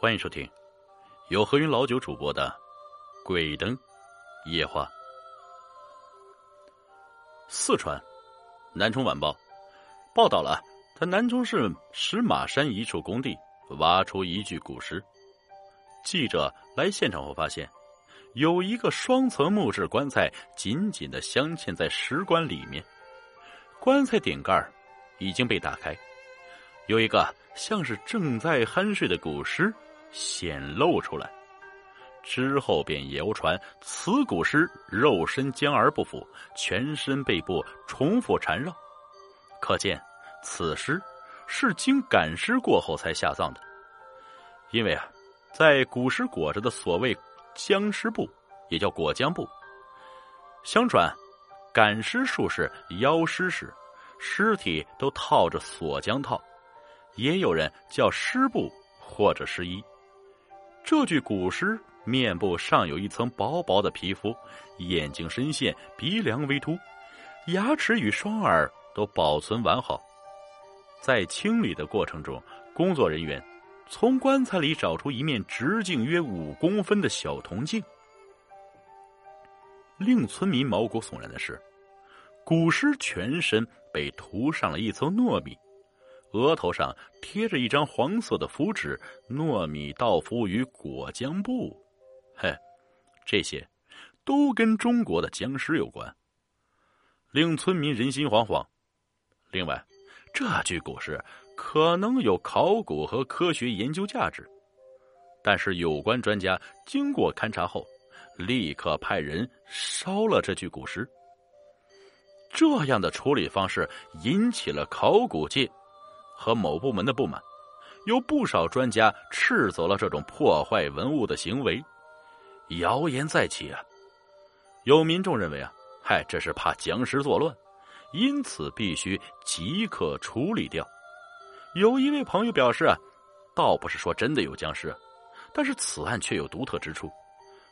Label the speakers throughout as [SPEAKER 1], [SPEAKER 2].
[SPEAKER 1] 欢迎收听由何云老九主播的《鬼灯夜话》。四川南充晚报报道了，在南充市石马山一处工地挖出一具古尸。记者来现场后发现，有一个双层木质棺材紧紧的镶嵌在石棺里面，棺材顶盖已经被打开，有一个像是正在酣睡的古尸。显露出来，之后便谣传此古尸肉身僵而不腐，全身背部重复缠绕，可见此尸是经赶尸过后才下葬的。因为啊，在古尸裹着的所谓僵尸布，也叫裹僵布。相传，赶尸术士妖尸时，尸体都套着锁僵套，也有人叫尸布或者尸衣。这具古尸面部上有一层薄薄的皮肤，眼睛深陷，鼻梁微凸，牙齿与双耳都保存完好。在清理的过程中，工作人员从棺材里找出一面直径约五公分的小铜镜。令村民毛骨悚然的是，古尸全身被涂上了一层糯米。额头上贴着一张黄色的符纸，糯米倒伏于果浆布，嘿，这些都跟中国的僵尸有关，令村民人心惶惶。另外，这具古尸可能有考古和科学研究价值，但是有关专家经过勘察后，立刻派人烧了这具古尸。这样的处理方式引起了考古界。和某部门的不满，有不少专家斥责了这种破坏文物的行为，谣言再起啊！有民众认为啊，嗨，这是怕僵尸作乱，因此必须即刻处理掉。有一位朋友表示啊，倒不是说真的有僵尸，但是此案却有独特之处：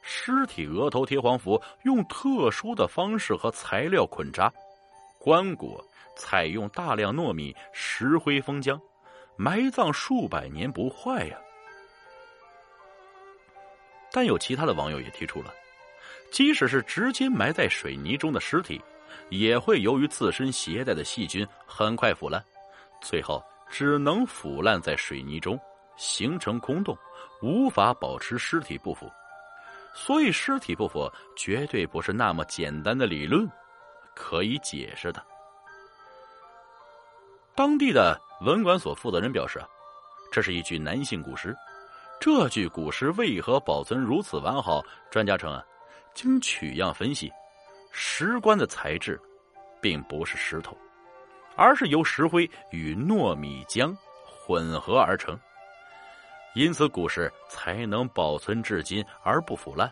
[SPEAKER 1] 尸体额头贴黄符，用特殊的方式和材料捆扎，棺椁。采用大量糯米、石灰封浆，埋葬数百年不坏呀。但有其他的网友也提出了，即使是直接埋在水泥中的尸体，也会由于自身携带的细菌很快腐烂，最后只能腐烂在水泥中，形成空洞，无法保持尸体不腐。所以，尸体不腐绝对不是那么简单的理论可以解释的。当地的文管所负责人表示：“这是一具男性古尸，这具古尸为何保存如此完好？专家称啊，经取样分析，石棺的材质并不是石头，而是由石灰与糯米浆混合而成，因此古尸才能保存至今而不腐烂。”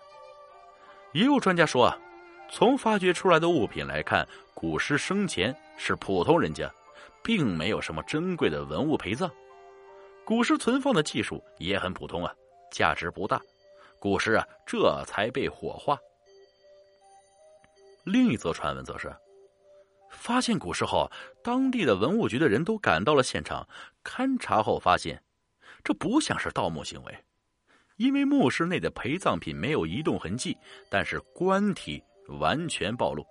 [SPEAKER 1] 也有专家说啊，从发掘出来的物品来看，古尸生前是普通人家。并没有什么珍贵的文物陪葬，古尸存放的技术也很普通啊，价值不大。古尸啊，这才被火化。另一则传闻则是，发现古尸后，当地的文物局的人都赶到了现场勘查后发现，这不像是盗墓行为，因为墓室内的陪葬品没有移动痕迹，但是棺体完全暴露。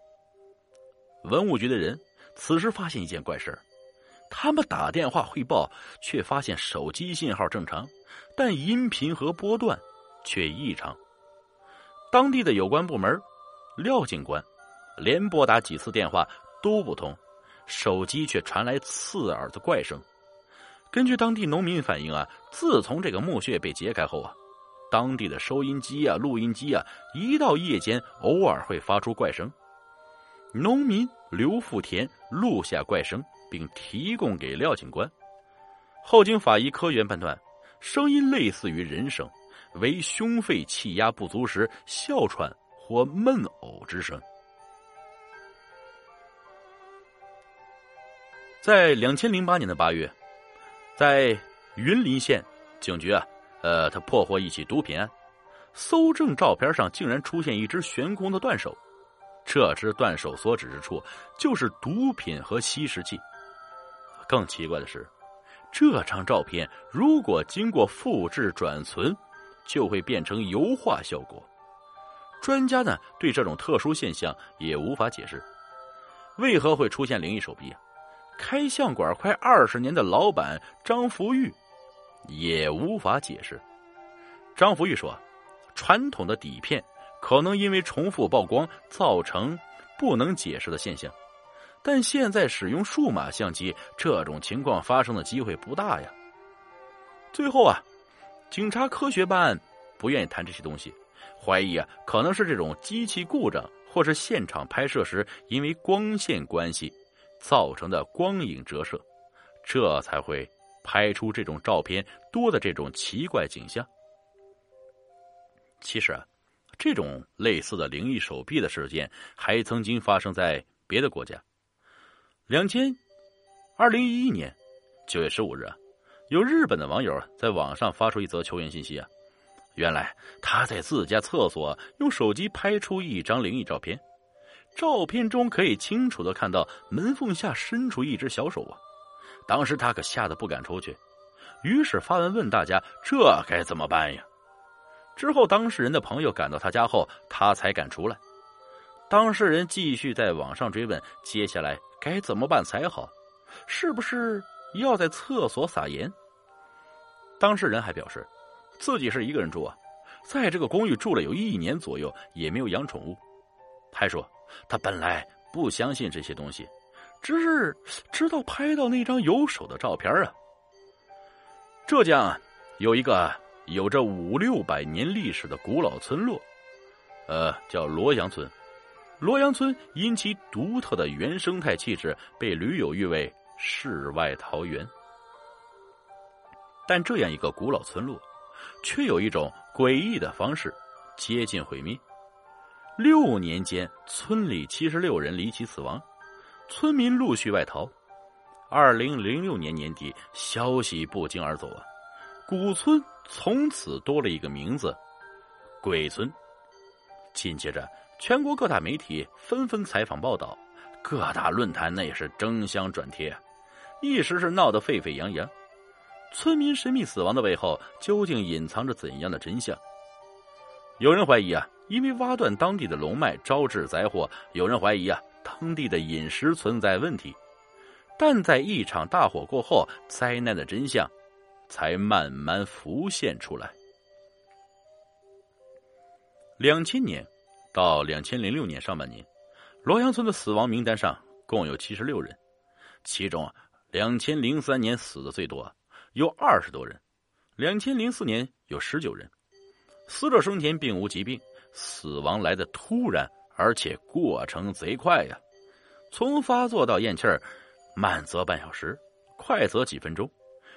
[SPEAKER 1] 文物局的人此时发现一件怪事他们打电话汇报，却发现手机信号正常，但音频和波段却异常。当地的有关部门，廖警官连拨打几次电话都不通，手机却传来刺耳的怪声。根据当地农民反映啊，自从这个墓穴被揭开后啊，当地的收音机啊、录音机啊，一到夜间偶尔会发出怪声。农民刘富田录下怪声。并提供给廖警官，后经法医科研判断，声音类似于人声，为胸肺气压不足时哮喘或闷呕之声。在两千零八年的八月，在云林县警局啊，呃，他破获一起毒品案，搜证照片上竟然出现一只悬空的断手，这只断手所指之处就是毒品和吸食器。更奇怪的是，这张照片如果经过复制转存，就会变成油画效果。专家呢对这种特殊现象也无法解释，为何会出现灵异手臂啊？开相馆快二十年的老板张福玉也无法解释。张福玉说：“传统的底片可能因为重复曝光造成不能解释的现象，但现在使用数码相机，这种情况发生的机会不大呀。”最后啊，警察科学办不愿意谈这些东西。怀疑啊，可能是这种机器故障，或是现场拍摄时因为光线关系造成的光影折射，这才会拍出这种照片多的这种奇怪景象。其实啊，这种类似的灵异手臂的事件还曾经发生在别的国家。两千二零一一年九月十五日啊，有日本的网友在网上发出一则求援信息啊。原来他在自家厕所用手机拍出一张灵异照片，照片中可以清楚的看到门缝下伸出一只小手啊！当时他可吓得不敢出去，于是发文问大家这该怎么办呀？之后当事人的朋友赶到他家后，他才敢出来。当事人继续在网上追问，接下来该怎么办才好？是不是要在厕所撒盐？当事人还表示。自己是一个人住啊，在这个公寓住了有一年左右，也没有养宠物。还说他本来不相信这些东西，只是直到拍到那张有手的照片啊。浙江有一个有着五六百年历史的古老村落，呃，叫罗阳村。罗阳村因其独特的原生态气质，被驴友誉为世外桃源。但这样一个古老村落。却有一种诡异的方式接近毁灭。六年间，村里七十六人离奇死亡，村民陆续外逃。二零零六年年底，消息不胫而走啊，古村从此多了一个名字——鬼村。紧接着，全国各大媒体纷纷采访报道，各大论坛那也是争相转贴，一时是闹得沸沸扬扬。村民神秘死亡的背后究竟隐藏着怎样的真相？有人怀疑啊，因为挖断当地的龙脉招致灾祸；有人怀疑啊，当地的饮食存在问题。但在一场大火过后，灾难的真相才慢慢浮现出来。两千年到两千零六年上半年，罗阳村的死亡名单上共有七十六人，其中啊两千零三年死的最多。有二十多人，两千零四年有十九人，死者生前并无疾病，死亡来的突然，而且过程贼快呀！从发作到咽气儿，慢则半小时，快则几分钟，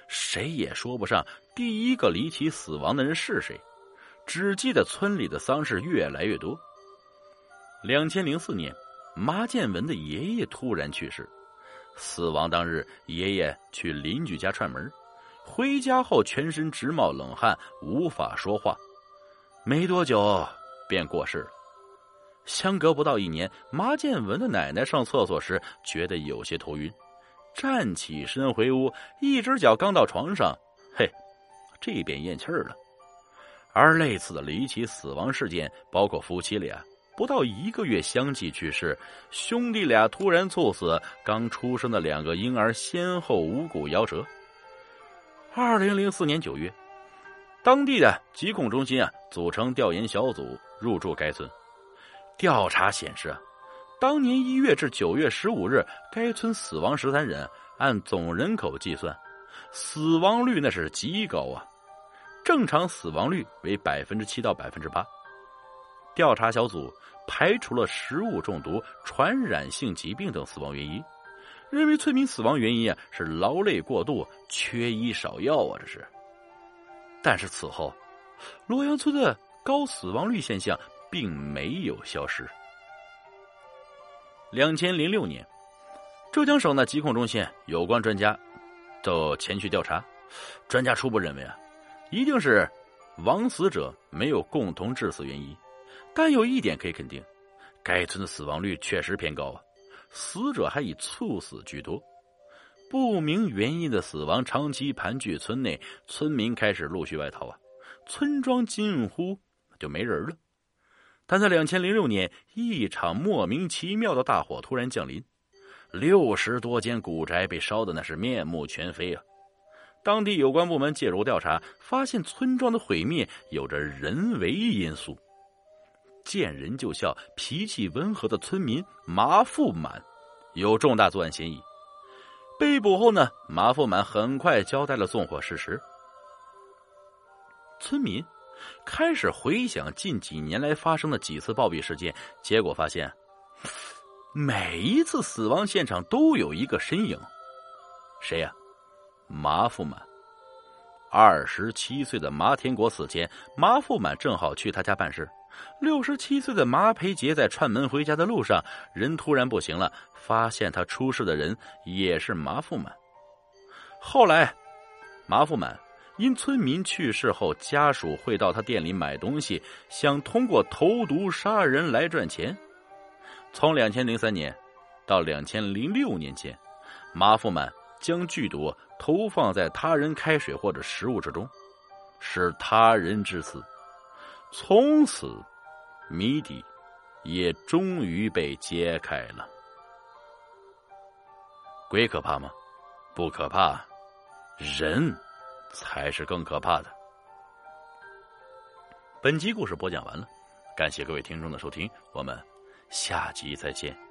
[SPEAKER 1] 谁也说不上第一个离奇死亡的人是谁，只记得村里的丧事越来越多。两千零四年，麻建文的爷爷突然去世，死亡当日，爷爷去邻居家串门。回家后，全身直冒冷汗，无法说话，没多久便过世了。相隔不到一年，马建文的奶奶上厕所时觉得有些头晕，站起身回屋，一只脚刚到床上，嘿，这边咽气儿了。而类似的离奇死亡事件，包括夫妻俩不到一个月相继去世，兄弟俩突然猝死，刚出生的两个婴儿先后无骨夭折。二零零四年九月，当地的疾控中心啊组成调研小组入驻该村，调查显示啊，当年一月至九月十五日，该村死亡十三人，按总人口计算，死亡率那是极高啊，正常死亡率为百分之七到百分之八。调查小组排除了食物中毒、传染性疾病等死亡原因。认为村民死亡原因啊是劳累过度、缺医少药啊，这是。但是此后，洛阳村的高死亡率现象并没有消失。两千零六年，浙江省的疾控中心有关专家都前去调查，专家初步认为啊，一定是亡死者没有共同致死原因，但有一点可以肯定，该村的死亡率确实偏高啊。死者还以猝死居多，不明原因的死亡长期盘踞村内，村民开始陆续外逃啊，村庄近乎就没人了。但在两千零六年，一场莫名其妙的大火突然降临，六十多间古宅被烧的那是面目全非啊！当地有关部门介入调查，发现村庄的毁灭有着人为因素。见人就笑、脾气温和的村民马富满有重大作案嫌疑。被捕后呢，马富满很快交代了纵火事实。村民。开始回想近几年来发生的几次暴毙事件，结果发现，每一次死亡现场都有一个身影，谁呀？马富满。二十七岁的麻天国死前，麻富满正好去他家办事。六十七岁的麻培杰在串门回家的路上，人突然不行了，发现他出事的人也是麻富满。后来，麻富满。因村民去世后，家属会到他店里买东西，想通过投毒杀人来赚钱。从两千零三年到两千零六年间，马富满将剧毒投放在他人开水或者食物之中，使他人致死。从此，谜底也终于被揭开了。鬼可怕吗？不可怕，人。才是更可怕的。本集故事播讲完了，感谢各位听众的收听，我们下集再见。